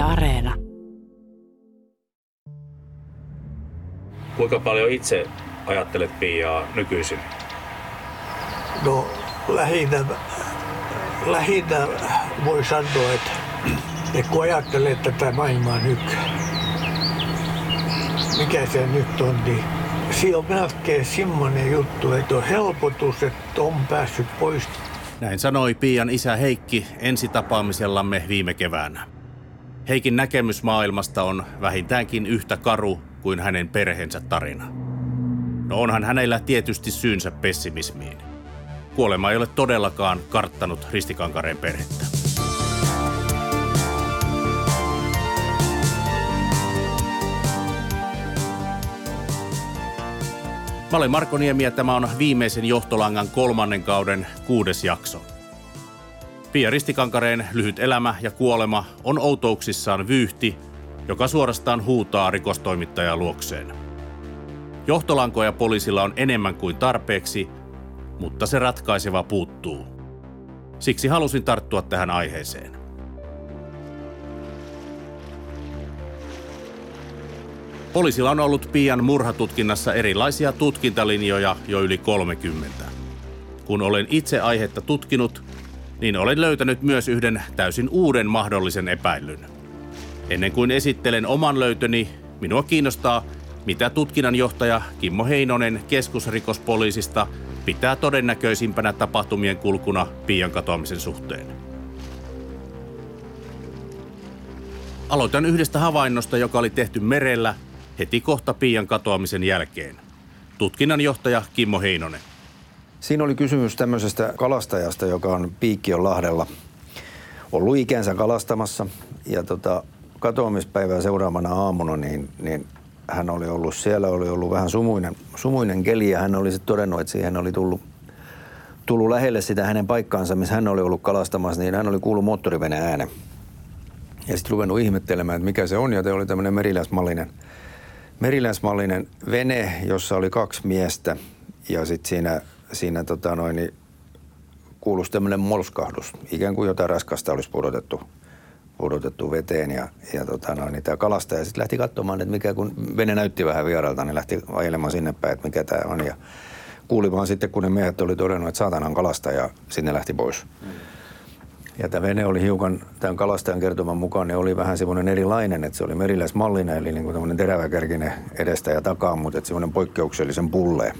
Yle Areena. Kuinka paljon itse ajattelet Piaa nykyisin? No lähinnä, lähinnä voi sanoa, että, että kun ajattelee tätä maailmaa nyt, mikä se nyt on, niin siinä on melkein semmoinen juttu, että on helpotus, että on päässyt pois. Näin sanoi Pian isä Heikki ensitapaamisellamme viime keväänä. Heikin näkemys maailmasta on vähintäänkin yhtä karu kuin hänen perheensä tarina. No onhan hänellä tietysti syynsä pessimismiin. Kuolema ei ole todellakaan karttanut Ristikankareen perhettä. Mä olen Marko Niemi ja tämä on viimeisen Johtolangan kolmannen kauden kuudes jakso. Pia Ristikankareen lyhyt elämä ja kuolema on outouksissaan vyyhti, joka suorastaan huutaa rikostoimittajaa luokseen. Johtolankoja poliisilla on enemmän kuin tarpeeksi, mutta se ratkaiseva puuttuu. Siksi halusin tarttua tähän aiheeseen. Poliisilla on ollut Pian murhatutkinnassa erilaisia tutkintalinjoja jo yli 30. Kun olen itse aihetta tutkinut, niin olen löytänyt myös yhden täysin uuden mahdollisen epäilyn. Ennen kuin esittelen oman löytöni, minua kiinnostaa, mitä tutkinnanjohtaja Kimmo Heinonen keskusrikospoliisista pitää todennäköisimpänä tapahtumien kulkuna Pian katoamisen suhteen. Aloitan yhdestä havainnosta, joka oli tehty merellä heti kohta Pian katoamisen jälkeen. Tutkinnanjohtaja Kimmo Heinonen. Siinä oli kysymys tämmöisestä kalastajasta, joka on Piikkion lahdella ollut ikänsä kalastamassa. Ja tota, katoamispäivää seuraavana aamuna, niin, niin hän oli ollut siellä, oli ollut vähän sumuinen, sumuinen keli ja hän oli sitten todennut, että siihen oli tullut, tullut lähelle sitä hänen paikkaansa, missä hän oli ollut kalastamassa, niin hän oli kuullut moottoriveneen äänen. Ja sitten ruvennut ihmettelemään, että mikä se on, ja te oli tämmöinen meriläismallinen, meriläismallinen vene, jossa oli kaksi miestä, ja sitten siinä, siinä tota noin, niin kuuluisi tämmöinen molskahdus, ikään kuin jotain raskasta olisi pudotettu pudotettu veteen ja, ja tota noin, niin tämä kalastaja sitten lähti katsomaan, että mikä kun vene näytti vähän vieralta, niin lähti ajelemaan sinne päin, että mikä tämä on ja kuuli vaan sitten, kun ne miehet oli todennut, että saatana on kalastaja ja sinne lähti pois. Ja tämä vene oli hiukan, tämän kalastajan kertoman mukaan, niin oli vähän semmoinen erilainen, että se oli meriläismallinen, eli niin kuin tämmöinen teräväkärkinen edestä ja takaa, mutta semmoinen poikkeuksellisen pulle.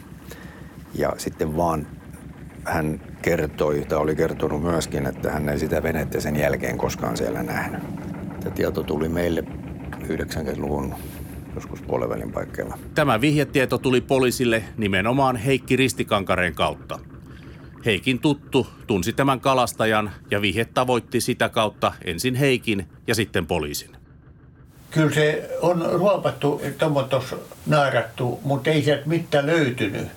Ja sitten vaan hän kertoi, tai oli kertonut myöskin, että hän ei sitä venettä sen jälkeen koskaan siellä nähnyt. Tämä tieto tuli meille 90-luvun joskus puolivälin paikkeilla. Tämä vihjetieto tuli poliisille nimenomaan Heikki Ristikankareen kautta. Heikin tuttu tunsi tämän kalastajan ja vihje tavoitti sitä kautta ensin Heikin ja sitten poliisin. Kyllä se on ruopattu, tuommoitos naarattu, mutta ei sieltä mitään löytynyt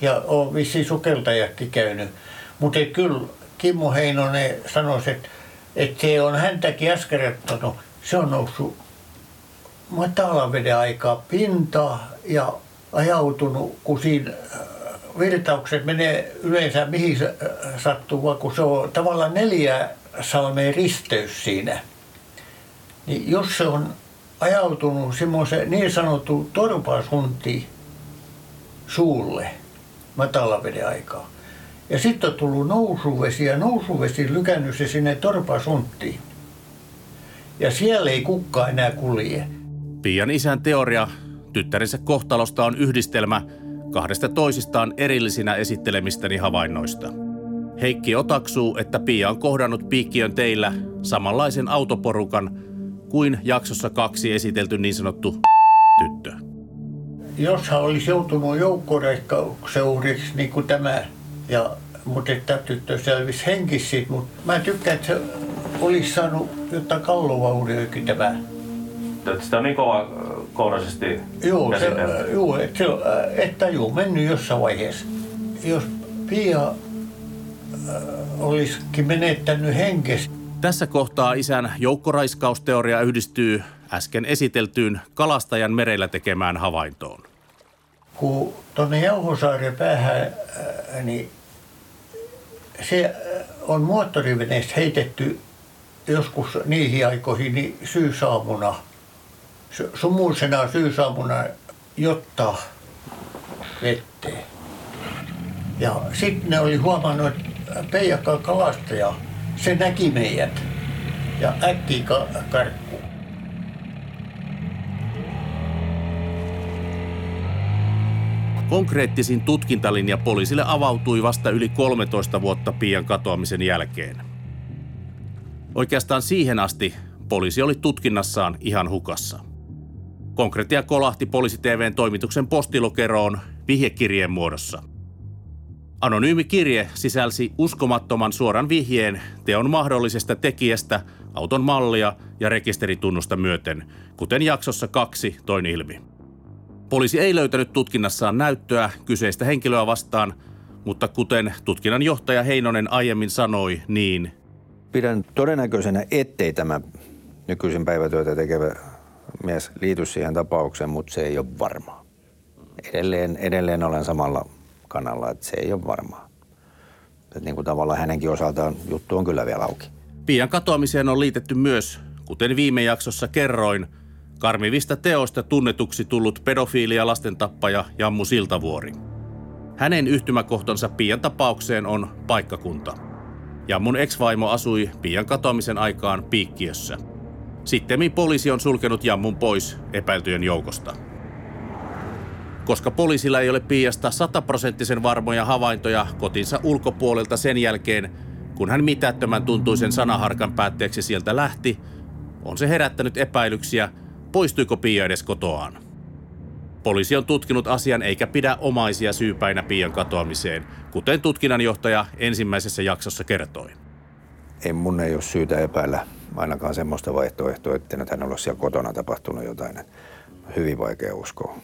ja on vissiin sukeltajakin käynyt. Mutta kyllä Kimmo Heinonen sanoisi, että, että se on häntäkin äskerettanut. Se on noussut matalan veden aikaa pintaa ja ajautunut, kun siinä äh, virtaukset menee yleensä mihin äh, sattuu, kun se on tavallaan neljä salmeen risteys siinä. Niin jos se on ajautunut semmoisen niin sanottu torpasunti suulle – matalaveden aikaa. Ja sitten on tullut nousuvesi ja nousuvesi lykännyt se sinne torpasunttiin. Ja siellä ei kukka enää kulje. Pian isän teoria tyttärensä kohtalosta on yhdistelmä kahdesta toisistaan erillisinä esittelemistäni havainnoista. Heikki otaksuu, että Pia on kohdannut Piikkiön teillä samanlaisen autoporukan kuin jaksossa kaksi esitelty niin sanottu jos hän olisi joutunut joukkoreikkaukseuriksi niin kuin tämä, ja, mutta että tyttö selvisi henkisesti, mutta mä tykkään, että se olisi saanut jotain kallovaurioikin tämä. Että sitä on niin kova kouraisesti Joo, se, joo että, se, että joo, mennyt jossain vaiheessa. Jos Pia äh, olisikin menettänyt henkesi. Tässä kohtaa isän joukkoraiskausteoria yhdistyy äsken esiteltyyn kalastajan merellä tekemään havaintoon. Kun tuonne Jauhosaaren päähän, niin se on moottoriveneestä heitetty joskus niihin aikoihin niin syysaamuna, sumuisena syysaamuna jotta vetteen. Ja sitten ne oli huomannut, että Peijakka kalastaja, se näki meidät ja äkkiä ka- Konkreettisin tutkintalinja poliisille avautui vasta yli 13 vuotta Pian katoamisen jälkeen. Oikeastaan siihen asti poliisi oli tutkinnassaan ihan hukassa. Konkreettia kolahti poliisi TVn toimituksen postilokeroon vihjekirjeen muodossa. Anonyymi kirje sisälsi uskomattoman suoran vihjeen teon mahdollisesta tekijästä, auton mallia ja rekisteritunnusta myöten, kuten jaksossa kaksi toin ilmi. Poliisi ei löytänyt tutkinnassaan näyttöä kyseistä henkilöä vastaan, mutta kuten tutkinnan johtaja Heinonen aiemmin sanoi, niin Pidän todennäköisenä, ettei tämä nykyisin päivätyötä tekevä mies liity siihen tapaukseen, mutta se ei ole varmaa. Edelleen, edelleen olen samalla kannalla, että se ei ole varmaa. Että niin kuin tavallaan hänenkin osaltaan juttu on kyllä vielä auki. Pian katoamiseen on liitetty myös, kuten viime jaksossa kerroin, karmivista teoista tunnetuksi tullut pedofiili ja lastentappaja Jammu Siltavuori. Hänen yhtymäkohtansa Pian tapaukseen on paikkakunta. Jammun ex-vaimo asui Pian katoamisen aikaan Piikkiössä. Sittemmin poliisi on sulkenut Jammun pois epäiltyjen joukosta. Koska poliisilla ei ole Piasta sataprosenttisen varmoja havaintoja kotinsa ulkopuolelta sen jälkeen, kun hän mitättömän tuntuisen sanaharkan päätteeksi sieltä lähti, on se herättänyt epäilyksiä, poistuiko Pia edes kotoaan. Poliisi on tutkinut asian eikä pidä omaisia syypäinä Pian katoamiseen, kuten tutkinnanjohtaja ensimmäisessä jaksossa kertoi. Ei mun ei ole syytä epäillä ainakaan semmoista vaihtoehtoa, että nyt hän olisi siellä kotona tapahtunut jotain. Hyvin vaikea uskoa.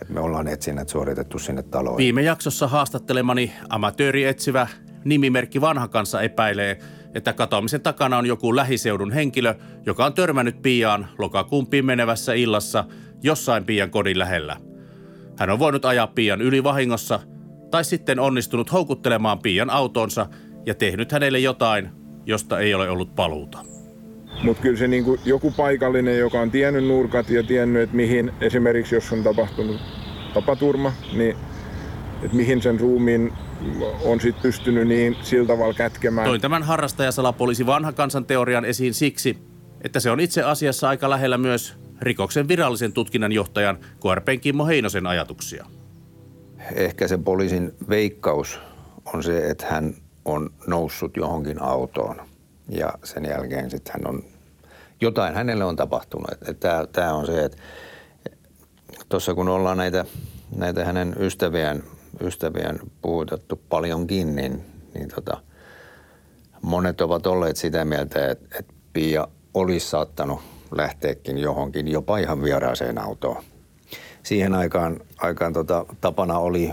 Että me ollaan etsinnät suoritettu sinne taloon. Viime jaksossa haastattelemani amatööri etsivä nimimerkki Vanha kanssa epäilee, että katoamisen takana on joku lähiseudun henkilö, joka on törmännyt Piaan lokakuun pimenevässä illassa jossain Pian kodin lähellä. Hän on voinut ajaa Pian yli vahingossa tai sitten onnistunut houkuttelemaan Pian autonsa ja tehnyt hänelle jotain, josta ei ole ollut paluuta. Mutta kyllä se niinku joku paikallinen, joka on tiennyt nurkat ja tiennyt, että mihin esimerkiksi jos on tapahtunut tapaturma, niin että mihin sen ruumiin on sitten pystynyt niin sillä tavalla kätkemään. Toin tämän harrastajasalapoliisi vanha kansan teorian esiin siksi, että se on itse asiassa aika lähellä myös rikoksen virallisen tutkinnan johtajan KRPn Kimmo Heinosen ajatuksia. Ehkä se poliisin veikkaus on se, että hän on noussut johonkin autoon ja sen jälkeen sitten hän on, jotain hänelle on tapahtunut. Tämä on se, että tuossa kun ollaan näitä, näitä hänen ystäviään, ystäviään puhutettu paljonkin, niin, niin tota, monet ovat olleet sitä mieltä, että, että Pia olisi saattanut lähteäkin johonkin jopa ihan vieraaseen autoon. Siihen aikaan, aikaan tota, tapana oli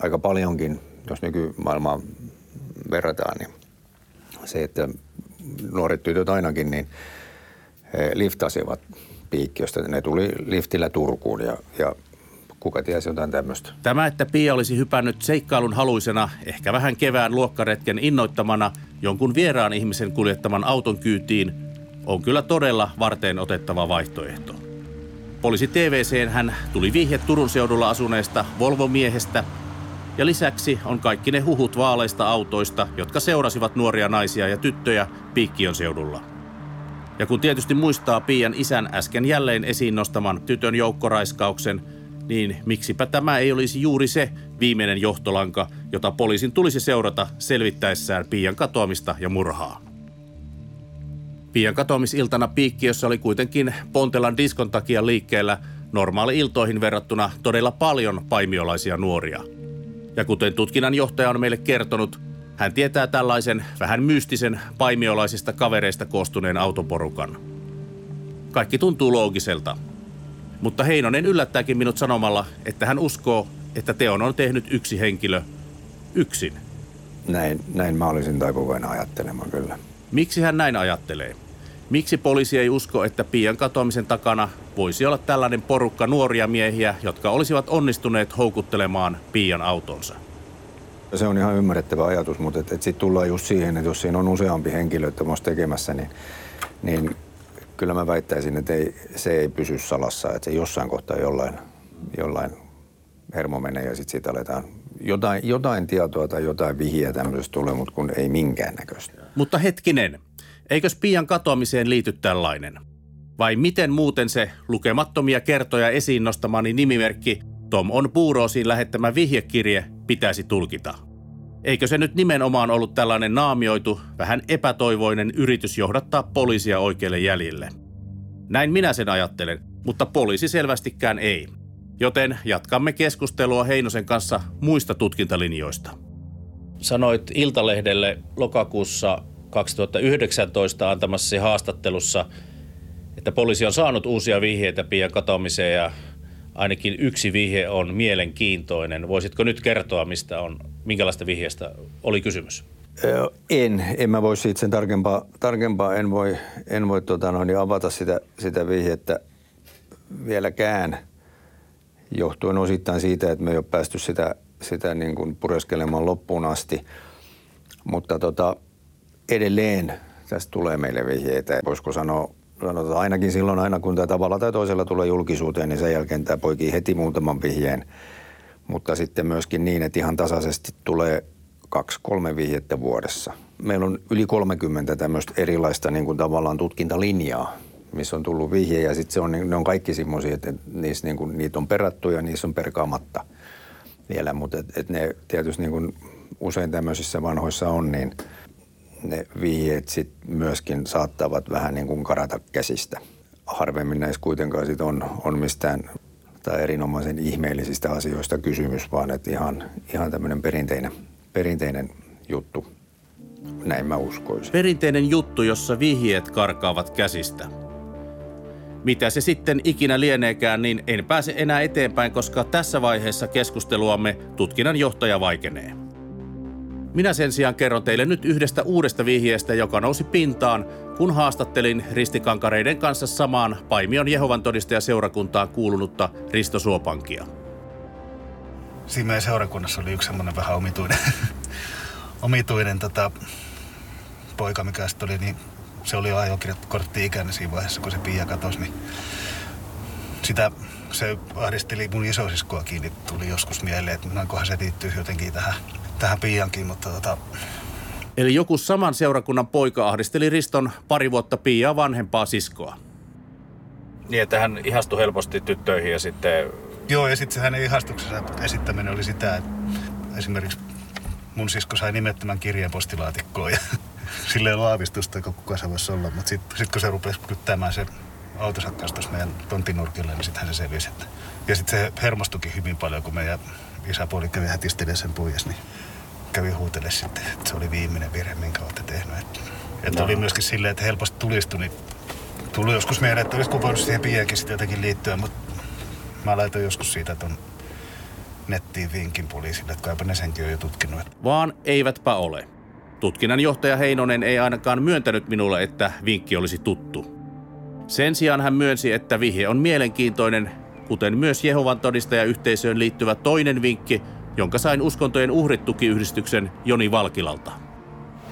aika paljonkin, jos nykymaailmaan verrataan, niin se, että nuoret tytöt ainakin, niin he liftasivat piikkiöstä. Ne tuli liftillä Turkuun ja, ja kuka tiesi jotain tämmöistä. Tämä, että Pia olisi hypännyt seikkailun haluisena, ehkä vähän kevään luokkaretken innoittamana jonkun vieraan ihmisen kuljettaman auton kyytiin, on kyllä todella varteen otettava vaihtoehto. Poliisi TVC hän tuli vihje Turun seudulla asuneesta Volvo-miehestä, ja lisäksi on kaikki ne huhut vaaleista autoista, jotka seurasivat nuoria naisia ja tyttöjä Piikkion seudulla. Ja kun tietysti muistaa Pian isän äsken jälleen esiin nostaman tytön joukkoraiskauksen, niin miksipä tämä ei olisi juuri se viimeinen johtolanka, jota poliisin tulisi seurata selvittäessään Pian katoamista ja murhaa. Pian katoamisiltana Piikkiössä oli kuitenkin Pontelan diskon takia liikkeellä normaali-iltoihin verrattuna todella paljon paimiolaisia nuoria. Ja kuten tutkinnan johtaja on meille kertonut, hän tietää tällaisen vähän mystisen paimiolaisista kavereista koostuneen autoporukan. Kaikki tuntuu loogiselta. Mutta Heinonen yllättääkin minut sanomalla, että hän uskoo, että teon on tehnyt yksi henkilö yksin. Näin, näin mä olisin taipuvainen ajattelemaan kyllä. Miksi hän näin ajattelee? Miksi poliisi ei usko, että Pian katoamisen takana voisi olla tällainen porukka nuoria miehiä, jotka olisivat onnistuneet houkuttelemaan Pian autonsa? Se on ihan ymmärrettävä ajatus, mutta sitten tullaan just siihen, että jos siinä on useampi henkilö tekemässä, niin, niin kyllä mä väittäisin, että ei, se ei pysy salassa, että se jossain kohtaa jollain, jollain hermo menee ja sitten siitä aletaan jotain, jotain tietoa tai jotain vihiä tämmöisestä tulee, mutta kun ei minkäännäköistä. Mutta hetkinen, eikös pian katoamiseen liity tällainen? Vai miten muuten se lukemattomia kertoja esiin nostamani nimimerkki Tom on puuroosiin lähettämä vihjekirje pitäisi tulkita? Eikö se nyt nimenomaan ollut tällainen naamioitu, vähän epätoivoinen yritys johdattaa poliisia oikealle jäljille? Näin minä sen ajattelen, mutta poliisi selvästikään ei. Joten jatkamme keskustelua Heinosen kanssa muista tutkintalinjoista. Sanoit Iltalehdelle lokakuussa 2019 antamassasi haastattelussa, että poliisi on saanut uusia vihjeitä pian katoamiseen ja ainakin yksi vihje on mielenkiintoinen. Voisitko nyt kertoa, mistä on, minkälaista vihjeestä oli kysymys? En, en mä voi siitä sen tarkempaa, tarkempaa en voi, en voi tota noin, avata sitä, sitä vihjettä vieläkään, johtuen osittain siitä, että me ei ole päästy sitä, sitä niin kuin pureskelemaan loppuun asti. Mutta tota, edelleen tästä tulee meille vihjeitä. Voisiko sanoa sanotaan, ainakin silloin aina, kun tämä tavalla tai toisella tulee julkisuuteen, niin sen jälkeen tämä poikii heti muutaman vihjeen. Mutta sitten myöskin niin, että ihan tasaisesti tulee kaksi-kolme vihjettä vuodessa. Meillä on yli 30 tämmöistä erilaista niin kuin tavallaan tutkintalinjaa, missä on tullut vihje ja sitten se on, ne on kaikki semmoisia, että niissä, niin kuin, niitä on perattu ja niissä on perkaamatta vielä, mutta et, et ne tietysti niin kuin usein tämmöisissä vanhoissa on, niin – ne vihjeet sit myöskin saattavat vähän niin kuin karata käsistä. Harvemmin näissä kuitenkaan sit on, on mistään tai erinomaisen ihmeellisistä asioista kysymys, vaan että ihan, ihan tämmöinen perinteinen, perinteinen juttu. Näin mä uskoisin. Perinteinen juttu, jossa vihjeet karkaavat käsistä. Mitä se sitten ikinä lieneekään, niin en pääse enää eteenpäin, koska tässä vaiheessa keskusteluamme tutkinnan johtaja vaikenee. Minä sen sijaan kerron teille nyt yhdestä uudesta vihjeestä, joka nousi pintaan, kun haastattelin ristikankareiden kanssa samaan Paimion Jehovan todistajaseurakuntaan kuulunutta Risto Suopankia. Siinä meidän seurakunnassa oli yksi semmoinen vähän omituinen, omituinen tota, poika, mikä sitten oli, niin se oli jo ajokortti ikäinen siinä vaiheessa, kun se Pia katosi, niin sitä se ahdisteli mun isosiskoakin, niin tuli joskus mieleen, että noinkohan se liittyy jotenkin tähän tähän Piiankin, mutta tota... Eli joku saman seurakunnan poika ahdisteli Riston pari vuotta Piaa vanhempaa siskoa. Niin, että hän ihastui helposti tyttöihin ja sitten... Joo, ja sitten se hänen ihastuksessa esittäminen oli sitä, että esimerkiksi mun sisko sai nimettömän kirjeen postilaatikkoon ja sille ei ollut aavistusta, kuka se voisi olla. Mutta sitten sit kun se rupesi kyttämään se autonsa kanssa tuossa meidän tontinurkille, niin sittenhän se selvisi. Että... Ja sitten se hermostukin hyvin paljon, kun meidän isäpuoli kävi hätistelemään sen pois, niin kävi huutelle sitten, että se oli viimeinen virhe, minkä olette tehnyt. Että, että no. oli myöskin silleen, että helposti tulistui, niin tuli joskus mieleen, että olisiko voinut siihen piiäkin sitten jotenkin liittyä, mutta mä laitoin joskus siitä ton nettiin vinkin poliisille, että kaipa ne senkin on jo tutkinut. Vaan eivätpä ole. Tutkinnanjohtaja Heinonen ei ainakaan myöntänyt minulle, että vinkki olisi tuttu. Sen sijaan hän myönsi, että vihje on mielenkiintoinen, kuten myös Jehovan todistajayhteisöön liittyvä toinen vinkki, jonka sain uskontojen uhrittukiyhdistyksen Joni Valkilalta.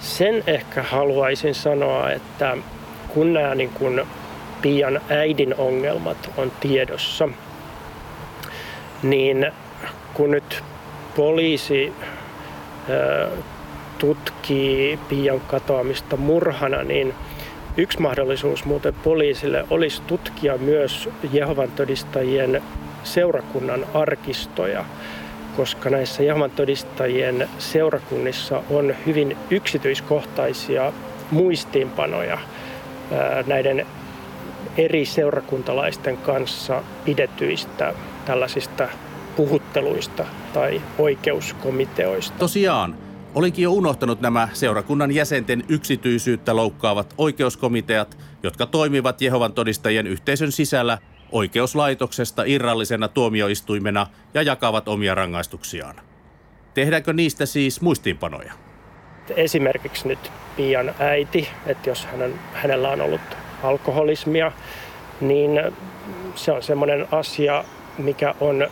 Sen ehkä haluaisin sanoa, että kun nämä niin kun Pian äidin ongelmat on tiedossa, niin kun nyt poliisi tutkii Pian katoamista murhana, niin yksi mahdollisuus muuten poliisille olisi tutkia myös Jehovan todistajien seurakunnan arkistoja koska näissä Jehovan todistajien seurakunnissa on hyvin yksityiskohtaisia muistiinpanoja näiden eri seurakuntalaisten kanssa pidetyistä tällaisista puhutteluista tai oikeuskomiteoista. Tosiaan, olinkin jo unohtanut nämä seurakunnan jäsenten yksityisyyttä loukkaavat oikeuskomiteat, jotka toimivat Jehovan todistajien yhteisön sisällä oikeuslaitoksesta irrallisena tuomioistuimena ja jakavat omia rangaistuksiaan. Tehdäänkö niistä siis muistiinpanoja? Esimerkiksi nyt Pian äiti, että jos hänen, hänellä on ollut alkoholismia, niin se on semmoinen asia, mikä on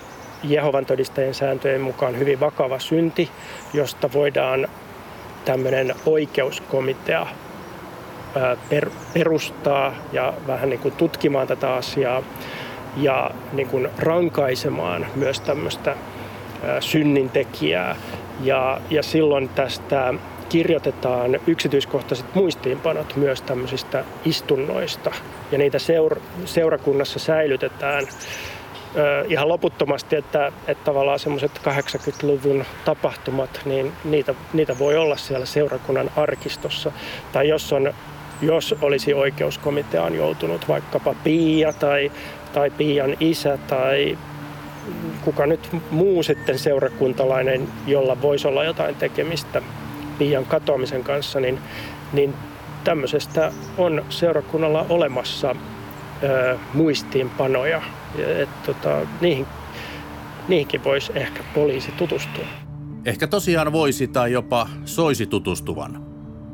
Jehovan todistajien sääntöjen mukaan hyvin vakava synti, josta voidaan tämmöinen oikeuskomitea per, perustaa ja vähän niin kuin tutkimaan tätä asiaa ja niin kuin rankaisemaan myös tämmöistä synnintekijää. Ja, ja silloin tästä kirjoitetaan yksityiskohtaiset muistiinpanot myös tämmöisistä istunnoista. Ja niitä seura- seurakunnassa säilytetään ö, ihan loputtomasti, että, että tavallaan semmoiset 80-luvun tapahtumat, niin niitä, niitä voi olla siellä seurakunnan arkistossa. Tai jos, on, jos olisi oikeuskomiteaan joutunut vaikkapa Pia tai, tai Pian isä tai kuka nyt muu sitten seurakuntalainen, jolla voisi olla jotain tekemistä Pian katoamisen kanssa, niin, niin tämmöisestä on seurakunnalla olemassa ö, muistiinpanoja. Et, tota, niihin, niihinkin voisi ehkä poliisi tutustua. Ehkä tosiaan voisi tai jopa soisi tutustuvan.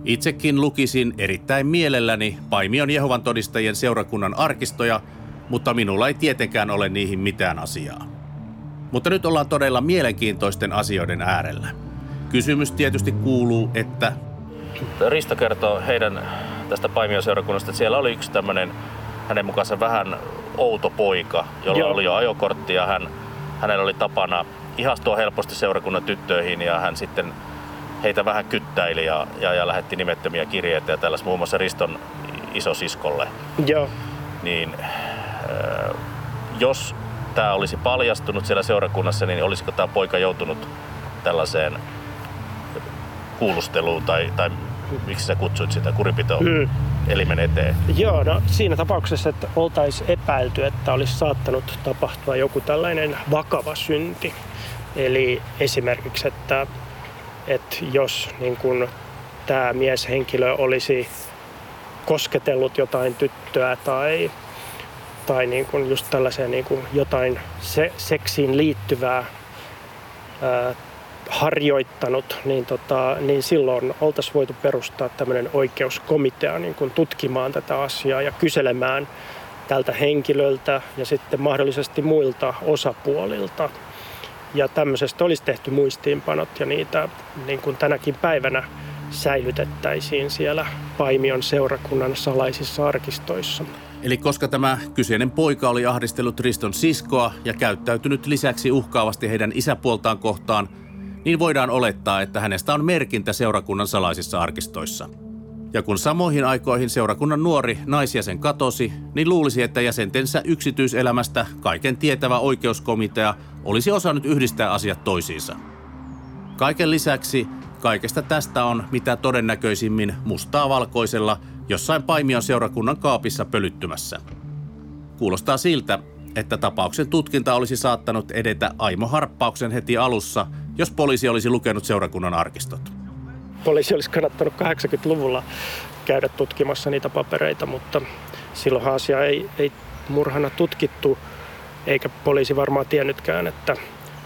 Itsekin lukisin erittäin mielelläni Paimion Jehovan todistajien seurakunnan arkistoja, mutta minulla ei tietenkään ole niihin mitään asiaa. Mutta nyt ollaan todella mielenkiintoisten asioiden äärellä. Kysymys tietysti kuuluu, että... Risto kertoo heidän tästä Paimio-seurakunnasta, että siellä oli yksi tämmöinen hänen mukaansa vähän outo poika, jolla Joo. oli jo ajokortti ja hän, hänellä oli tapana ihastua helposti seurakunnan tyttöihin ja hän sitten heitä vähän kyttäili ja, ja, ja lähetti nimettömiä kirjeitä ja tällaista muun muassa Riston isosiskolle. Joo. Niin äh, jos tämä olisi paljastunut siellä seurakunnassa, niin olisiko tämä poika joutunut tällaiseen kuulusteluun tai, tai miksi sä kutsuit sitä kurinpitoa mm. elimen eteen? Joo, no siinä tapauksessa, että oltaisiin epäilty, että olisi saattanut tapahtua joku tällainen vakava synti. Eli esimerkiksi, että, että jos niin kun, tämä mieshenkilö olisi kosketellut jotain tyttöä tai, tai niin kun just tällaiseen niin kun jotain se, seksiin liittyvää ää, harjoittanut, niin, tota, niin silloin oltaisiin voitu perustaa tämmöinen oikeuskomitea niin kuin tutkimaan tätä asiaa ja kyselemään tältä henkilöltä ja sitten mahdollisesti muilta osapuolilta. Ja tämmöisestä olisi tehty muistiinpanot ja niitä niin kuin tänäkin päivänä säilytettäisiin siellä Paimion seurakunnan salaisissa arkistoissa. Eli koska tämä kyseinen poika oli ahdistellut Riston siskoa ja käyttäytynyt lisäksi uhkaavasti heidän isäpuoltaan kohtaan, niin voidaan olettaa, että hänestä on merkintä seurakunnan salaisissa arkistoissa. Ja kun samoihin aikoihin seurakunnan nuori naisjäsen katosi, niin luulisi, että jäsentensä yksityiselämästä kaiken tietävä oikeuskomitea olisi osannut yhdistää asiat toisiinsa. Kaiken lisäksi kaikesta tästä on mitä todennäköisimmin mustaa valkoisella jossain Paimion seurakunnan kaapissa pölyttymässä. Kuulostaa siltä, että tapauksen tutkinta olisi saattanut edetä Aimo Harppauksen heti alussa – jos poliisi olisi lukenut seurakunnan arkistot? Poliisi olisi kannattanut 80-luvulla käydä tutkimassa niitä papereita, mutta silloin asia ei, ei murhana tutkittu, eikä poliisi varmaan tiennytkään, että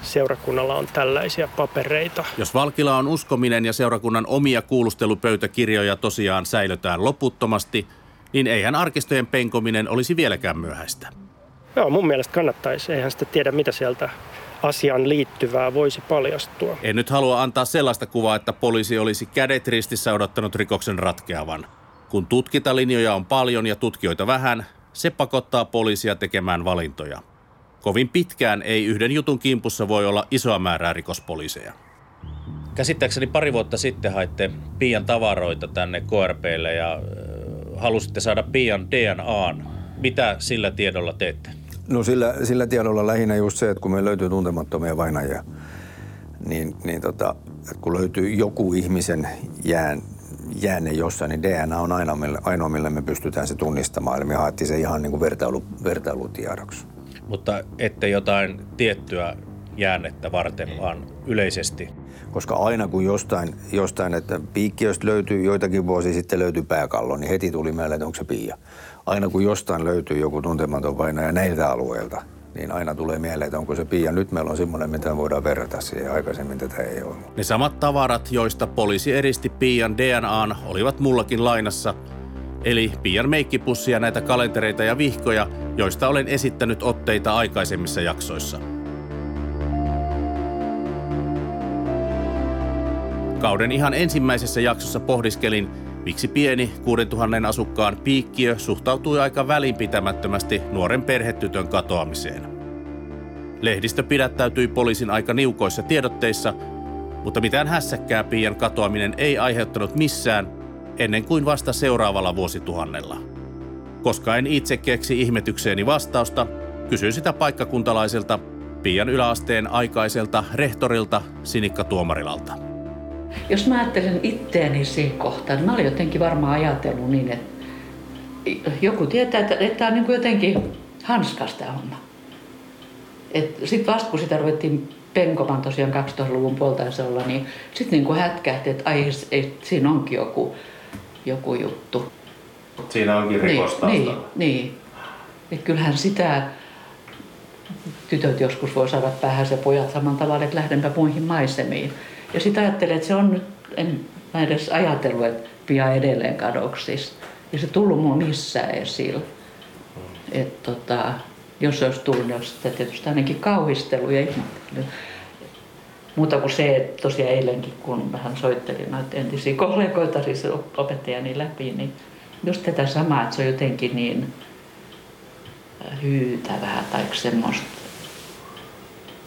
seurakunnalla on tällaisia papereita. Jos Valkila on uskominen ja seurakunnan omia kuulustelupöytäkirjoja tosiaan säilytään loputtomasti, niin eihän arkistojen penkominen olisi vieläkään myöhäistä. Joo, mun mielestä kannattaisi. Eihän sitä tiedä, mitä sieltä asiaan liittyvää voisi paljastua. En nyt halua antaa sellaista kuvaa, että poliisi olisi kädet ristissä odottanut rikoksen ratkeavan. Kun tutkintalinjoja on paljon ja tutkijoita vähän, se pakottaa poliisia tekemään valintoja. Kovin pitkään ei yhden jutun kimpussa voi olla isoa määrää rikospoliiseja. Käsittääkseni pari vuotta sitten haitte Pian tavaroita tänne KRPlle ja halusitte saada Pian DNAn. Mitä sillä tiedolla teette? No sillä, sillä tiedolla lähinnä just se, että kun me löytyy tuntemattomia vainajia, niin, niin tota, että kun löytyy joku ihmisen jään, jääne jossain, niin DNA on aina ainoa, millä me pystytään se tunnistamaan. Eli me haettiin se ihan niin kuin vertailu, vertailutiedoksi. Mutta ette jotain tiettyä jäännettä varten, vaan yleisesti? Koska aina kun jostain, jostain että piikkiöstä löytyy, joitakin vuosia sitten löytyy pääkallo, niin heti tuli mieleen, että onko se piia aina kun jostain löytyy joku tuntematon painaja näiltä alueilta, niin aina tulee mieleen, että onko se Pia. Nyt meillä on semmoinen, mitä voidaan verrata siihen. Aikaisemmin tätä ei ole. Ne samat tavarat, joista poliisi eristi Pian DNAn, olivat mullakin lainassa. Eli Pian meikkipussia, näitä kalentereita ja vihkoja, joista olen esittänyt otteita aikaisemmissa jaksoissa. Kauden ihan ensimmäisessä jaksossa pohdiskelin, miksi pieni 6000 asukkaan piikkiö suhtautui aika välinpitämättömästi nuoren perhetytön katoamiseen. Lehdistö pidättäytyi poliisin aika niukoissa tiedotteissa, mutta mitään hässäkkää Pian katoaminen ei aiheuttanut missään ennen kuin vasta seuraavalla vuosituhannella. Koska en itse keksi ihmetykseeni vastausta, kysyin sitä paikkakuntalaiselta Pian yläasteen aikaiselta rehtorilta Sinikka Tuomarilalta. Jos mä ajattelen itseäni siinä kohtaa, niin mä olin jotenkin varmaan ajatellut niin, että joku tietää, että, että tämä on niin jotenkin hanskas tämä homma. Sitten vasta kun sitä ruvettiin penkomaan tosiaan 2000-luvun olla, niin sitten niin hätkähti, että ai, ei, siinä onkin joku, joku juttu. Siinä onkin niin, niin, niin. Et kyllähän sitä tytöt joskus voi saada päähän se pojat saman tavalla, että lähdenpä muihin maisemiin. Ja sitten ajattelin, että se on nyt, en mä edes ajatellut, että pian edelleen kadoksissa. Ja se tullut mun missään esillä. Että tota, jos se olisi tullut, niin olisi tietysti ainakin kauhistelu ja ihmettely. Muuta kuin se, että tosiaan eilenkin, kun hän soitteli noita entisiä kollegoita, siis opettajani läpi, niin just tätä samaa, että se on jotenkin niin hyytävää tai semmoista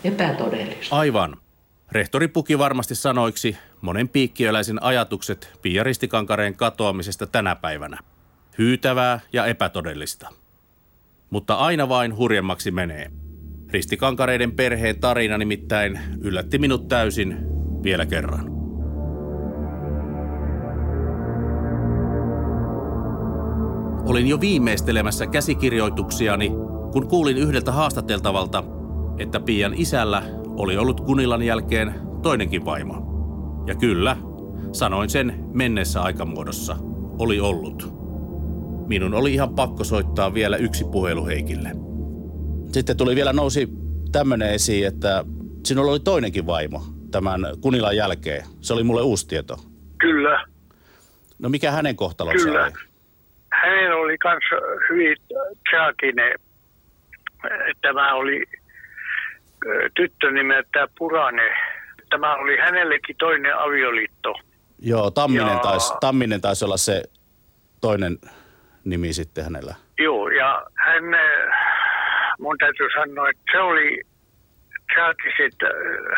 epätodellista. Aivan. Rehtori puki varmasti sanoiksi monen piikkiöläisen ajatukset Pia Ristikankareen katoamisesta tänä päivänä. Hyytävää ja epätodellista. Mutta aina vain hurjemmaksi menee. Ristikankareiden perheen tarina nimittäin yllätti minut täysin vielä kerran. Olin jo viimeistelemässä käsikirjoituksiani, kun kuulin yhdeltä haastateltavalta, että Pian isällä oli ollut Kunilan jälkeen toinenkin vaimo. Ja kyllä, sanoin sen mennessä aikamuodossa. Oli ollut. Minun oli ihan pakko soittaa vielä yksi puhelu Heikille. Sitten tuli vielä nousi tämmöinen esiin, että sinulla oli toinenkin vaimo tämän Kunilan jälkeen. Se oli mulle uusi tieto. Kyllä. No mikä hänen kohtalonsa Kyllä. oli? Hänen oli myös hyvin traaginen. Tämä oli tyttö nimeltä Purane. Tämä oli hänellekin toinen avioliitto. Joo, Tamminen, Ja- taisi, Tamminen taisi olla se toinen nimi sitten hänellä. Joo, ja hän, mun täytyy sanoa, että se oli että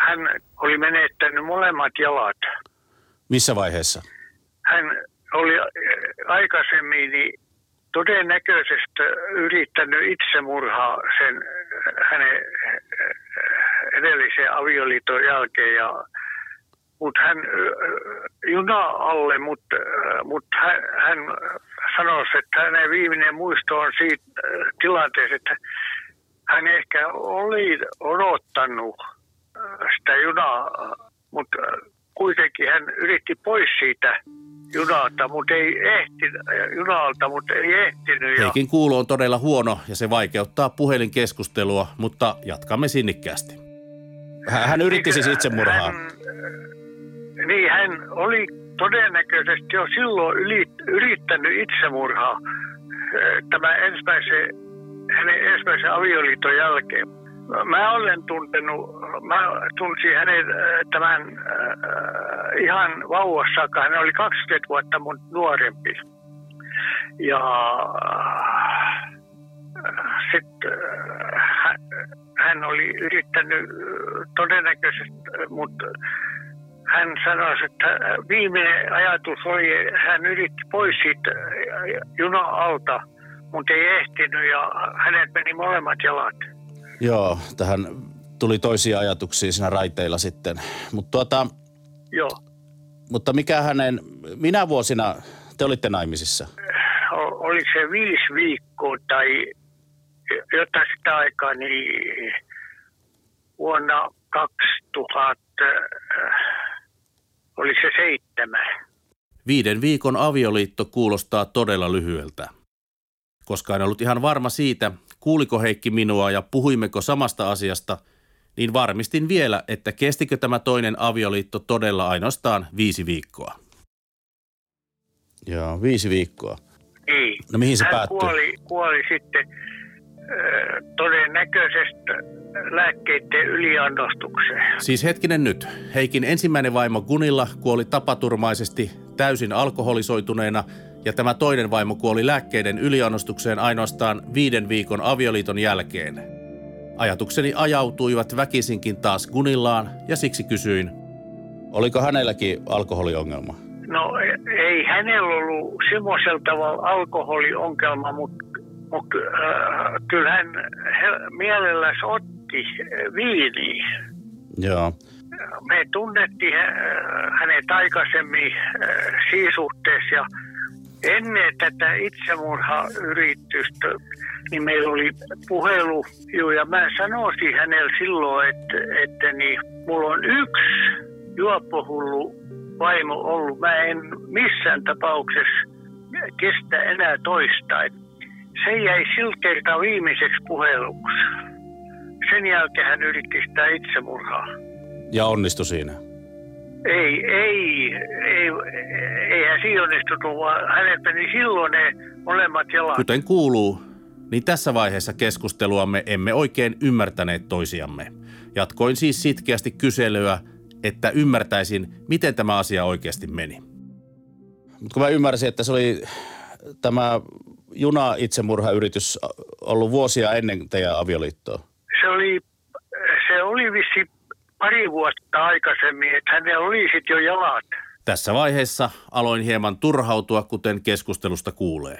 hän oli menettänyt molemmat jalat. Missä vaiheessa? Hän oli aikaisemmin todennäköisesti yrittänyt itsemurhaa sen hänen eh, edellisen avioliiton jälkeen. Ja, mutta hän eh, juna alle, mutta, mutta hän, hän sanoi, että hänen viimeinen muisto on siitä eh, tilanteesta, että hän ehkä oli odottanut eh, sitä junaa, mutta kuitenkin hän yritti pois siitä junalta, mutta ei ehtinyt, junalta, mutta ei ehtinyt. Ja, Heikin kuulo on todella huono ja se vaikeuttaa puhelinkeskustelua, mutta jatkamme sinnikkäästi. Hän, yritti siis itsemurhaa. Hän, niin, hän oli todennäköisesti jo silloin yli, yrittänyt itsemurhaa eh, tämä ensimmäisen, hänen ensimmäisen avioliiton jälkeen. Mä olen tuntenut, mä tunsin hänen eh, tämän äh, ihan vauvassa. Hän oli 20 vuotta mun nuorempi. Ja sitten hän, hän oli yrittänyt äh, todennäköisesti, äh, mutta hän sanoi, että viimeinen ajatus oli, että hän yritti pois siitä äh, junan alta, mutta ei ehtinyt ja hänet meni molemmat jalat. Joo, tähän tuli toisia ajatuksia siinä raiteilla sitten. Mutta tuota, Joo. mutta mikä hänen, minä vuosina te olitte naimisissa? O- Oli se viisi viikkoa tai jotain sitä aikaa, niin vuonna 2000 äh, oli se seitsemän. Viiden viikon avioliitto kuulostaa todella lyhyeltä. Koska en ollut ihan varma siitä, kuuliko Heikki minua ja puhuimmeko samasta asiasta, niin varmistin vielä, että kestikö tämä toinen avioliitto todella ainoastaan viisi viikkoa. Joo, viisi viikkoa. Niin. No mihin se Hän päättyi? kuoli, kuoli sitten todennäköisesti lääkkeiden yliannostukseen. Siis hetkinen nyt. Heikin ensimmäinen vaimo Gunilla kuoli tapaturmaisesti täysin alkoholisoituneena ja tämä toinen vaimo kuoli lääkkeiden yliannostukseen ainoastaan viiden viikon avioliiton jälkeen. Ajatukseni ajautuivat väkisinkin taas Gunillaan ja siksi kysyin. Oliko hänelläkin alkoholiongelma? No ei hänellä ollut semmoisella tavalla alkoholiongelma, mutta mut, äh, kyllä hän mielelläs otti viiniä. Joo. Me tunnettiin äh, hänet aikaisemmin äh, siinä suhteessa ja ennen tätä itsemurhayritystä, niin meillä oli puhelu, ja mä sanoisin hänelle silloin, että, että niin, mulla on yksi juoppohullu vaimo ollut. Mä en missään tapauksessa kestä enää toista. Se jäi sillä kertaa viimeiseksi puheluksi. Sen jälkeen hän yritti sitä itsemurhaa. Ja onnistui siinä? Ei, ei, ei, eihän siinä onnistunut, vaan hänet meni silloin ne molemmat jalat. Kuten kuuluu, niin tässä vaiheessa keskusteluamme emme oikein ymmärtäneet toisiamme. Jatkoin siis sitkeästi kyselyä, että ymmärtäisin, miten tämä asia oikeasti meni. Mutta kun mä ymmärsin, että se oli tämä juna-itsemurhayritys ollut vuosia ennen teidän avioliittoa. Se oli, se oli vissi pari vuotta aikaisemmin, että hänellä oli sitten jo jalat. Tässä vaiheessa aloin hieman turhautua, kuten keskustelusta kuulee.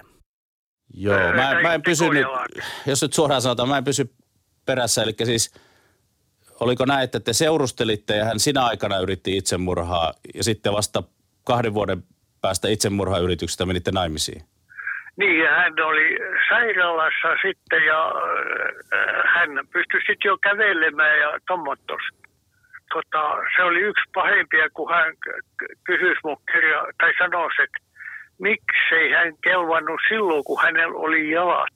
Joo, mä, mä en pysynyt, jos nyt suoraan sanotaan, mä en pysy perässä, eli siis oliko näin, että te seurustelitte ja hän sinä aikana yritti itsemurhaa ja sitten vasta kahden vuoden päästä itsemurhayrityksestä menitte naimisiin? Niin, hän oli sairaalassa sitten ja äh, hän pystyi sitten jo kävelemään ja tommottos. Tota, se oli yksi pahimpia, kun hän kysyi mun kirja, tai sanoi, että miksei hän kelvannut silloin, kun hänellä oli jalat.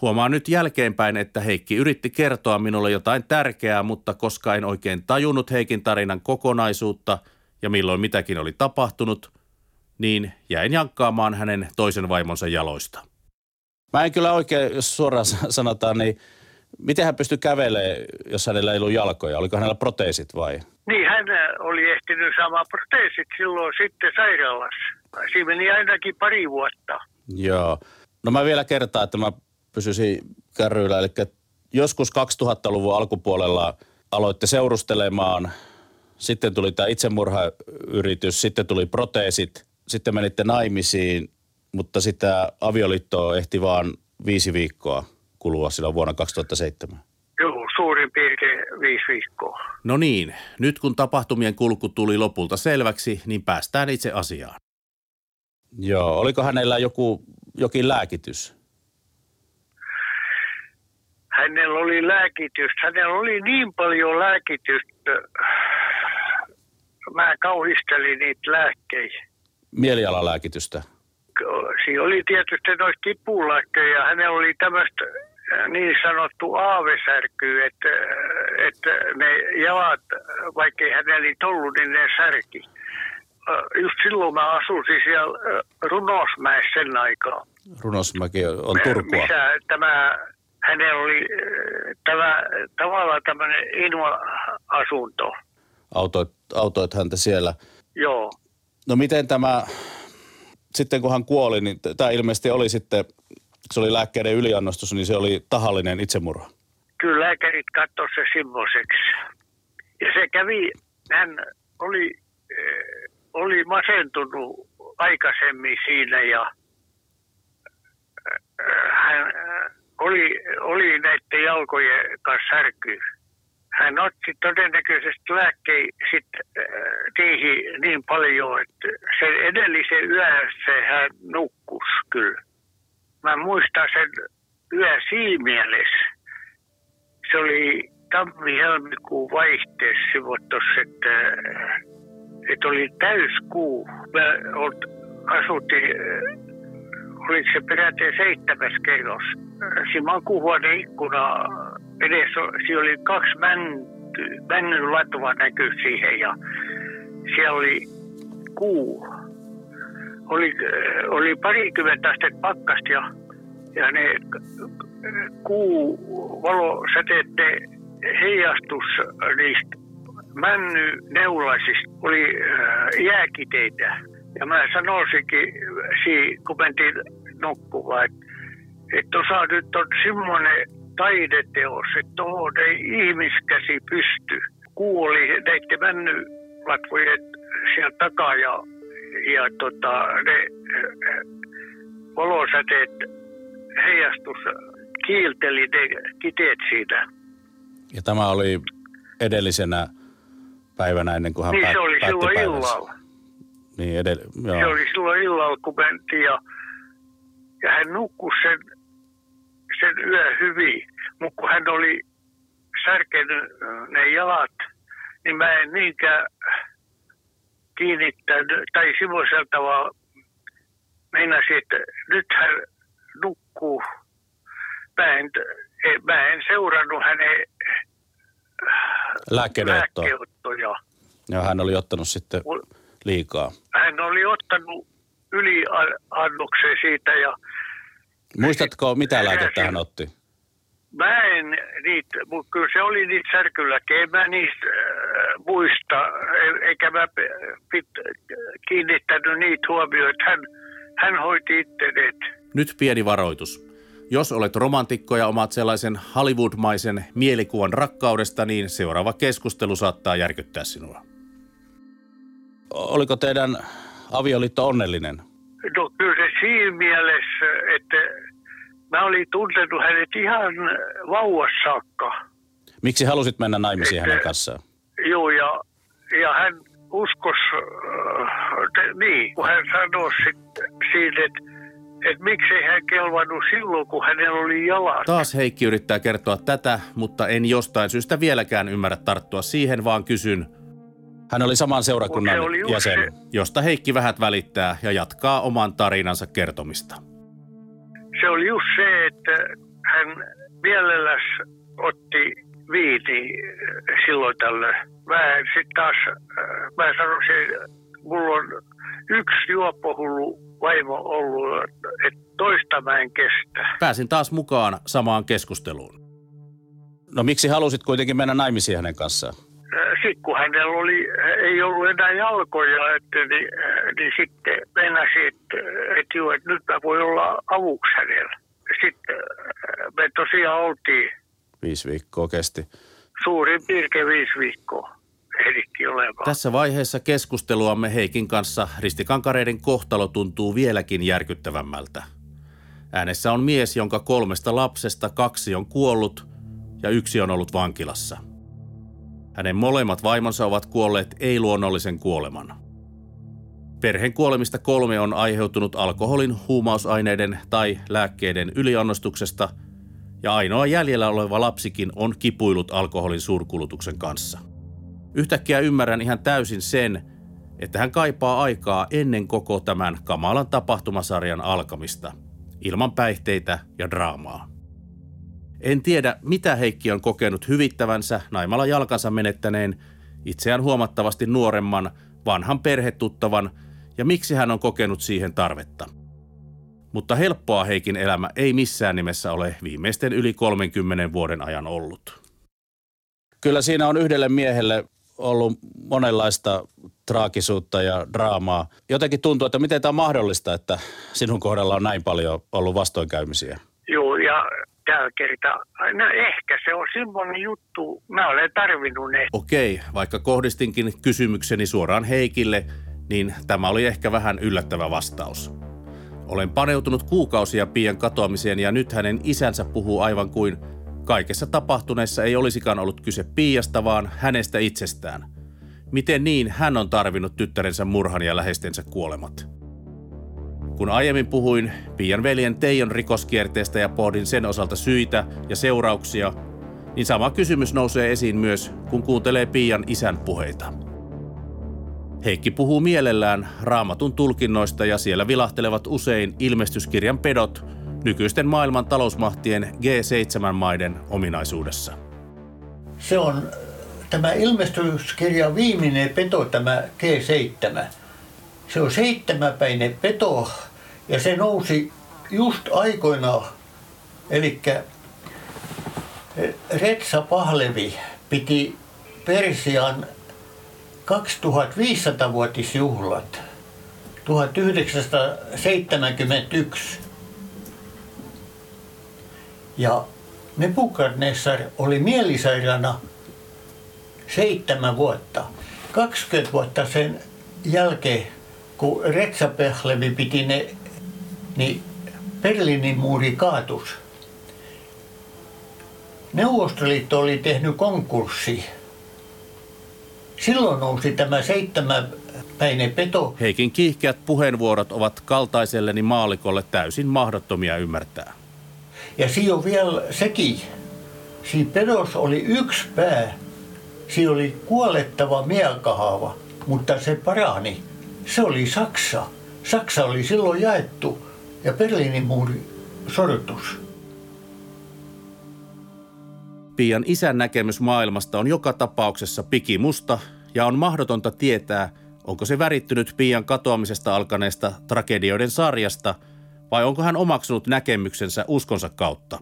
Huomaan nyt jälkeenpäin, että Heikki yritti kertoa minulle jotain tärkeää, mutta koska en oikein tajunnut Heikin tarinan kokonaisuutta ja milloin mitäkin oli tapahtunut, niin jäin jankkaamaan hänen toisen vaimonsa jaloista. Mä en kyllä oikein, jos suoraan sanotaan, niin miten hän pystyi kävelemään, jos hänellä ei ollut jalkoja? Oliko hänellä proteesit vai? Niin, hän oli ehtinyt saamaan proteesit silloin sitten sairaalassa. Siinä meni ainakin pari vuotta. Joo. No mä vielä kertaan, että mä pysyisin kärryillä. Eli joskus 2000-luvun alkupuolella aloitte seurustelemaan, sitten tuli tämä itsemurhayritys, sitten tuli proteesit, sitten menitte naimisiin, mutta sitä avioliittoa ehti vaan viisi viikkoa kulua silloin vuonna 2007. Joo, suurin piirtein viisi viikkoa. No niin, nyt kun tapahtumien kulku tuli lopulta selväksi, niin päästään itse asiaan. Joo, oliko hänellä joku, jokin lääkitys? Hänellä oli lääkitystä. Hänellä oli niin paljon lääkitystä. Mä kauhistelin niitä lääkkeitä. Mielialalääkitystä? Siinä oli tietysti noita kipulääkkejä. Hänellä oli tämmöistä niin sanottu aavesärky, että, että ne jalat, vaikkei hänellä ei ollut, niin ne särki just silloin mä asusin siellä Runosmäessä sen aikaa. Runosmäki on Turkua. Missä tämä, hänellä oli tämä, tavallaan tämmöinen Inua-asunto. Autoit, autoit häntä siellä. Joo. No miten tämä, sitten kun hän kuoli, niin tämä ilmeisesti oli sitten, se oli lääkkeiden yliannostus, niin se oli tahallinen itsemurha. Kyllä lääkärit katsoivat se semmoiseksi. Ja se kävi, hän oli oli masentunut aikaisemmin siinä ja äh, hän äh, oli, oli näiden jalkojen kanssa särky. Hän otti todennäköisesti lääkkeen sitten äh, niin paljon, että sen edellisen yön se hän nukkus kyllä. Mä muistan sen yö siinä mielessä. Se oli tammi-helmikuun vaihteessa että että oli täyskuu. Me asuttiin, äh, oliko se peräti seitsemäs kerros. Siinä makuuhuoneen ikkuna edessä, siinä oli kaksi mänty, männyn latua näkyy siihen ja siellä oli kuu. Oli, oli parikymmentä astetta pakkasta ja, ja ne kuu valosäteiden heijastus niistä männyneulaisista oli äh, jääkiteitä. Ja mä sanoisinkin, kun mentiin nukkumaan, että, että tuossa nyt on semmoinen taideteos, että tuohon ei ihmiskäsi pysty. Kuu oli näiden männylatvojen siellä takaa ja, ja tota, ne äh, valosäteet heijastus kiilteli ne kiteet siitä. Ja tämä oli edellisenä päivänä ennen kuin hän niin päät, se oli silloin päivänsä. illalla. Niin edell- joo. Se oli silloin illalla, kun mentiin ja, ja hän nukkui sen, sen yö hyvin. Mutta kun hän oli särkenyt ne jalat, niin mä en niinkään kiinnittänyt, tai semmoisella tavalla meinasin, että nyt hän nukkuu. Mä en, mä en seurannut hänen ottoa. lääkeottoja. Ja hän oli ottanut sitten liikaa. hän oli ottanut yliannoksen siitä ja Muistatko, mitä lääkettä hän otti? Mä en niitä, mutta kyllä se oli niitä särkylääkkeitä, en mä niistä äh, muista, e- eikä mä pit, kiinnittänyt niitä huomioita. Hän, hän hoiti itse. Nyt pieni varoitus. Jos olet romantikko ja omaat sellaisen Hollywoodmaisen mielikuvan rakkaudesta, niin seuraava keskustelu saattaa järkyttää sinua. Oliko teidän avioliitto onnellinen? No kyllä se siinä mielessä, että mä olin tuntenut hänet ihan vauvassa saakka. Miksi halusit mennä naimisiin hänen kanssaan? Joo, ja, ja hän uskos, äh, te, niin, kun hän sanoi sit, siitä, että että miksei hän kelvannut silloin, kun hänellä oli jalat. Taas Heikki yrittää kertoa tätä, mutta en jostain syystä vieläkään ymmärrä tarttua siihen, vaan kysyn, Hän oli saman seurakunnan oli jäsen. se- josta Heikki vähät välittää ja jatkaa oman tarinansa kertomista. Se oli just se, että hän mielelläs otti viini äh, silloin tällöin. Mä sitten taas, äh, mä sanoisin, mulla on yksi juoppohullu vaimo ollut, että toista mä en kestä. Pääsin taas mukaan samaan keskusteluun. No miksi halusit kuitenkin mennä naimisiin hänen kanssaan? Sitten kun hänellä oli, ei ollut enää jalkoja, että, niin, niin sitten mennäsi, että, että, joo, että nyt mä voin olla avuksi hänellä. Sitten me tosiaan oltiin Viisi viikkoa kesti. suurin piirtein viisi viikkoa ehdittiin olemaan. Tässä vaiheessa keskusteluamme Heikin kanssa ristikankareiden kohtalo tuntuu vieläkin järkyttävämmältä. Äänessä on mies, jonka kolmesta lapsesta kaksi on kuollut ja yksi on ollut vankilassa. Hänen molemmat vaimonsa ovat kuolleet ei-luonnollisen kuoleman. Perheen kuolemista kolme on aiheutunut alkoholin, huumausaineiden tai lääkkeiden yliannostuksesta, ja ainoa jäljellä oleva lapsikin on kipuillut alkoholin suurkulutuksen kanssa. Yhtäkkiä ymmärrän ihan täysin sen, että hän kaipaa aikaa ennen koko tämän kamalan tapahtumasarjan alkamista, ilman päihteitä ja draamaa. En tiedä, mitä Heikki on kokenut hyvittävänsä naimalla jalkansa menettäneen, itseään huomattavasti nuoremman, vanhan perhetuttavan ja miksi hän on kokenut siihen tarvetta. Mutta helppoa Heikin elämä ei missään nimessä ole viimeisten yli 30 vuoden ajan ollut. Kyllä siinä on yhdelle miehelle ollut monenlaista traagisuutta ja draamaa. Jotenkin tuntuu, että miten tämä on mahdollista, että sinun kohdalla on näin paljon ollut vastoinkäymisiä. Joo, ja tällä kertaa, no ehkä se on semmoinen juttu, mä olen tarvinnut ne. Okei, vaikka kohdistinkin kysymykseni suoraan Heikille, niin tämä oli ehkä vähän yllättävä vastaus. Olen paneutunut kuukausia Pian katoamiseen ja nyt hänen isänsä puhuu aivan kuin kaikessa tapahtuneessa ei olisikaan ollut kyse Piasta, vaan hänestä itsestään. Miten niin hän on tarvinnut tyttärensä murhan ja läheistensä kuolemat? Kun aiemmin puhuin Pian veljen Teijon rikoskierteestä ja pohdin sen osalta syitä ja seurauksia, niin sama kysymys nousee esiin myös, kun kuuntelee Pian isän puheita. Heikki puhuu mielellään raamatun tulkinnoista ja siellä vilahtelevat usein ilmestyskirjan pedot nykyisten maailman talousmahtien G7-maiden ominaisuudessa. Se on tämä ilmestyskirjan viimeinen peto, tämä G7. Se on seitsemäpäinen peto ja se nousi just aikoinaan Eli Retsa Pahlevi piti Persian 2500-vuotisjuhlat 1971. Ja Nebukadnessar oli mielisairaana seitsemän vuotta. 20 vuotta sen jälkeen, kun Retsapehlevi piti ne, niin Berliinin muuri kaatus. Neuvostoliitto oli tehnyt konkurssi. Silloin nousi tämä seitsemänpäinen peto. Heikin kiihkeät puheenvuorot ovat kaltaiselleni maalikolle täysin mahdottomia ymmärtää. Ja siinä on vielä sekin. Siinä pedos oli yksi pää. Siinä oli kuolettava mielkahaava, mutta se parani. Se oli Saksa. Saksa oli silloin jaettu ja Berliinin muuri sortus. Pian isän näkemys maailmasta on joka tapauksessa pikimusta ja on mahdotonta tietää, onko se värittynyt Pian katoamisesta alkaneesta tragedioiden sarjasta vai onko hän omaksunut näkemyksensä uskonsa kautta.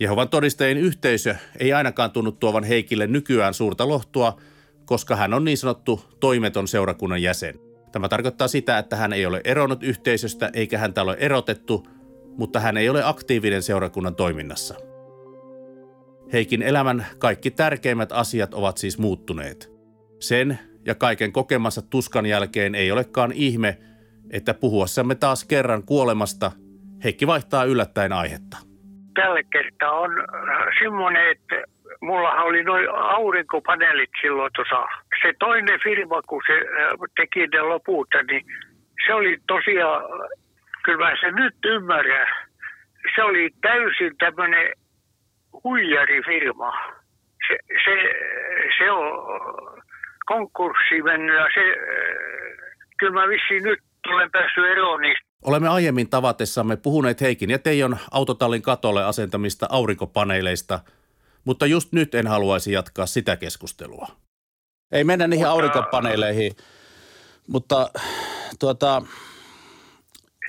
Jehovan todistajien yhteisö ei ainakaan tunnu tuovan Heikille nykyään suurta lohtua, koska hän on niin sanottu toimeton seurakunnan jäsen. Tämä tarkoittaa sitä, että hän ei ole eronnut yhteisöstä eikä häntä ole erotettu, mutta hän ei ole aktiivinen seurakunnan toiminnassa. Heikin elämän kaikki tärkeimmät asiat ovat siis muuttuneet. Sen ja kaiken kokemassa tuskan jälkeen ei olekaan ihme, että puhuessamme taas kerran kuolemasta, Heikki vaihtaa yllättäen aihetta. Tällä kertaa on semmoinen, että mullahan oli noin aurinkopaneelit silloin tuossa. Se toinen firma, kun se teki ne lopulta, niin se oli tosiaan, kyllä mä sen nyt ymmärrän, se oli täysin tämmöinen huijarifirma. Se, se, se on konkurssi mennyt ja se, kyllä mä vissiin nyt olen päässyt eroon niistä. Olemme aiemmin tavatessamme puhuneet Heikin ja Teijon autotallin katolle asentamista aurinkopaneeleista, mutta just nyt en haluaisi jatkaa sitä keskustelua. Ei mennä niihin aurinkopaneeleihin, mutta tuota,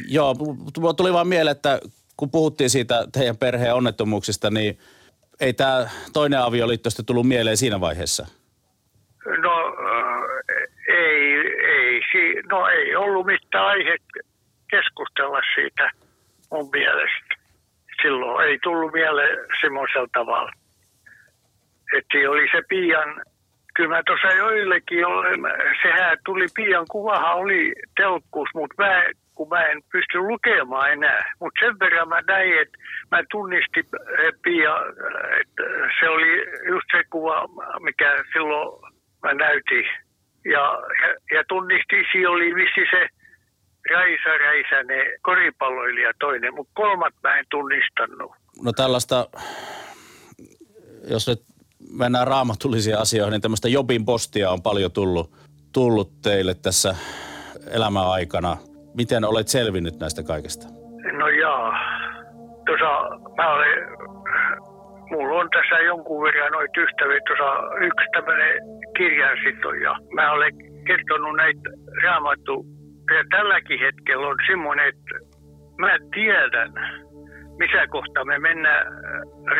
joo, tuli vaan mieleen, että kun puhuttiin siitä teidän perheen onnettomuuksista, niin – ei tämä toinen avioliitto sitten tullut mieleen siinä vaiheessa? No äh, ei, ei, no ei ollut mitään aihe keskustella siitä mun mielestä. Silloin ei tullut mieleen semmoisella tavalla. Että oli se pian, kyllä mä tuossa joillekin, sehän tuli pian, kuvahan oli telkkuus, mutta mä kun mä en pysty lukemaan enää. Mutta sen verran mä näin, että mä tunnistin eh, Pia, että se oli just se kuva, mikä silloin mä näytin. Ja, ja, ja tunnistin, siinä oli vissi se Raisa Räisänen koripalloilija toinen, mutta kolmat mä en tunnistanut. No tällaista, jos nyt mennään raamatullisiin asioihin, niin tämmöistä Jobin postia on paljon tullut, tullut teille tässä elämän aikana – Miten olet selvinnyt näistä kaikesta? No joo. Tuossa mä olen, mulla on tässä jonkun verran noita ystäviä, tuossa yksi tämmöinen kirjansito ja mä olen kertonut näitä raamattu. Ja tälläkin hetkellä on semmoinen, että mä tiedän, missä kohtaa me mennään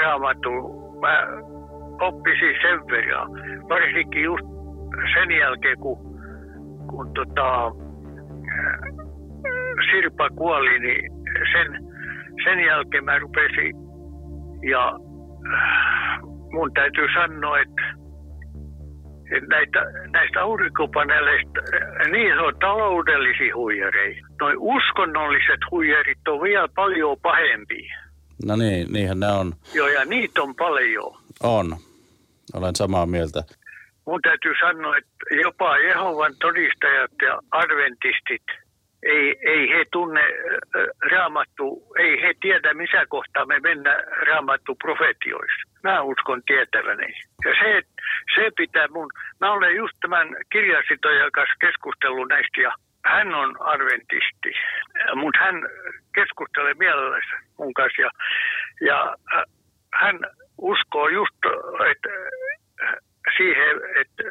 raamattuun. Mä oppisin sen verran, varsinkin just sen jälkeen, kun, kun tota, Sirpa kuoli, niin sen, sen jälkeen mä rupesin ja äh, mun täytyy sanoa, että, että näitä, näistä aurinkopaneeleista, äh, niin on taloudellisia huijareita. Noin uskonnolliset huijarit on vielä paljon pahempia. No niin, niinhän ne on. Joo, ja niitä on paljon. On. Olen samaa mieltä. Mun täytyy sanoa, että jopa Jehovan todistajat ja adventistit – ei, ei he tunne raamattu, ei he tiedä missä kohtaa me mennään raamattu profetioissa. Mä uskon tietäväni. Ja se, se pitää mun, mä olen just tämän kirjasitojan kanssa keskustellut näistä ja hän on adventisti, mutta hän keskustelee mielellänsä mun kanssa ja, ja hän uskoo just, että siihen, että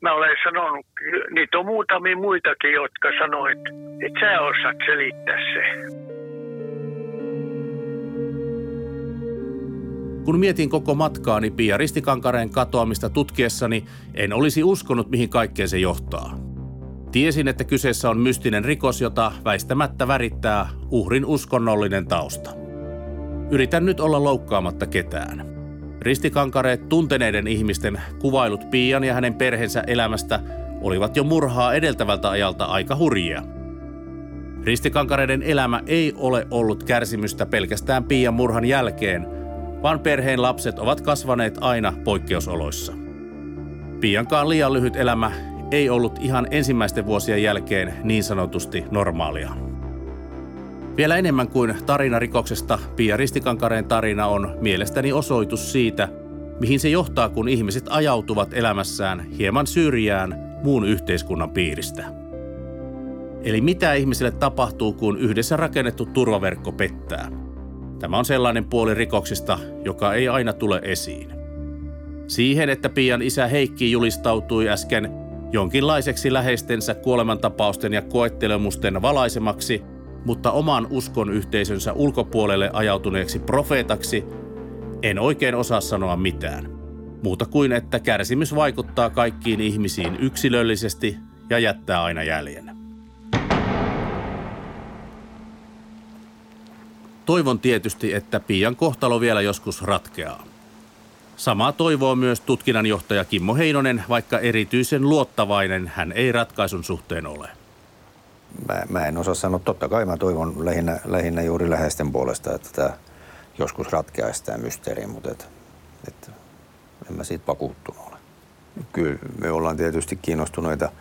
mä olen sanonut, niitä on muutamia muitakin, jotka sanoivat, että, että sä osaat selittää se. Kun mietin koko matkaani Pia Ristikankareen katoamista tutkiessani, en olisi uskonut mihin kaikkeen se johtaa. Tiesin, että kyseessä on mystinen rikos, jota väistämättä värittää uhrin uskonnollinen tausta. Yritän nyt olla loukkaamatta ketään. Ristikankareet tunteneiden ihmisten kuvailut Pian ja hänen perheensä elämästä olivat jo murhaa edeltävältä ajalta aika hurjia. Ristikankareiden elämä ei ole ollut kärsimystä pelkästään Pian murhan jälkeen, vaan perheen lapset ovat kasvaneet aina poikkeusoloissa. Piankaan liian lyhyt elämä ei ollut ihan ensimmäisten vuosien jälkeen niin sanotusti normaalia. Vielä enemmän kuin tarina rikoksesta, Pia Ristikankareen tarina on mielestäni osoitus siitä, mihin se johtaa, kun ihmiset ajautuvat elämässään hieman syrjään muun yhteiskunnan piiristä. Eli mitä ihmisille tapahtuu, kun yhdessä rakennettu turvaverkko pettää? Tämä on sellainen puoli rikoksista, joka ei aina tule esiin. Siihen, että Pian isä Heikki julistautui äsken jonkinlaiseksi läheistensä kuolemantapausten ja koettelemusten valaisemaksi, mutta oman uskon yhteisönsä ulkopuolelle ajautuneeksi profeetaksi, en oikein osaa sanoa mitään. Muuta kuin, että kärsimys vaikuttaa kaikkiin ihmisiin yksilöllisesti ja jättää aina jäljen. Toivon tietysti, että Pian kohtalo vielä joskus ratkeaa. Samaa toivoo myös tutkinnanjohtaja Kimmo Heinonen, vaikka erityisen luottavainen hän ei ratkaisun suhteen ole. Mä, mä en osaa sanoa. Totta kai mä toivon lähinnä, lähinnä juuri läheisten puolesta, että tämä joskus ratkeaisi tämä mysteeri, mutta et, et, en mä siitä vakuuttunut ole. Kyllä me ollaan tietysti kiinnostuneita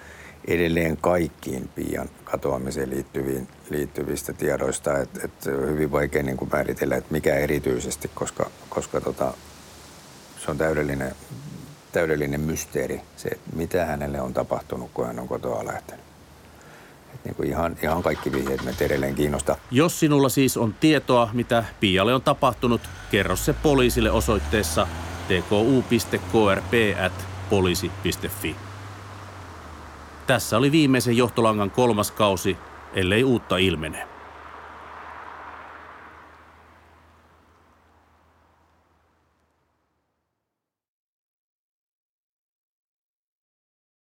edelleen kaikkiin pian katoamiseen liittyviin, liittyvistä tiedoista. Et, et hyvin vaikea niin määritellä, että mikä erityisesti, koska, koska tota, se on täydellinen, täydellinen mysteeri, se, mitä hänelle on tapahtunut, kun hän on kotoa lähtenyt. Et niin kuin ihan, ihan kaikki vihjeet me edelleen kiinnostaa. Jos sinulla siis on tietoa, mitä Pialle on tapahtunut, kerro se poliisille osoitteessa tku.krp.poliisi.fi. Tässä oli viimeisen johtolangan kolmas kausi, ellei uutta ilmene.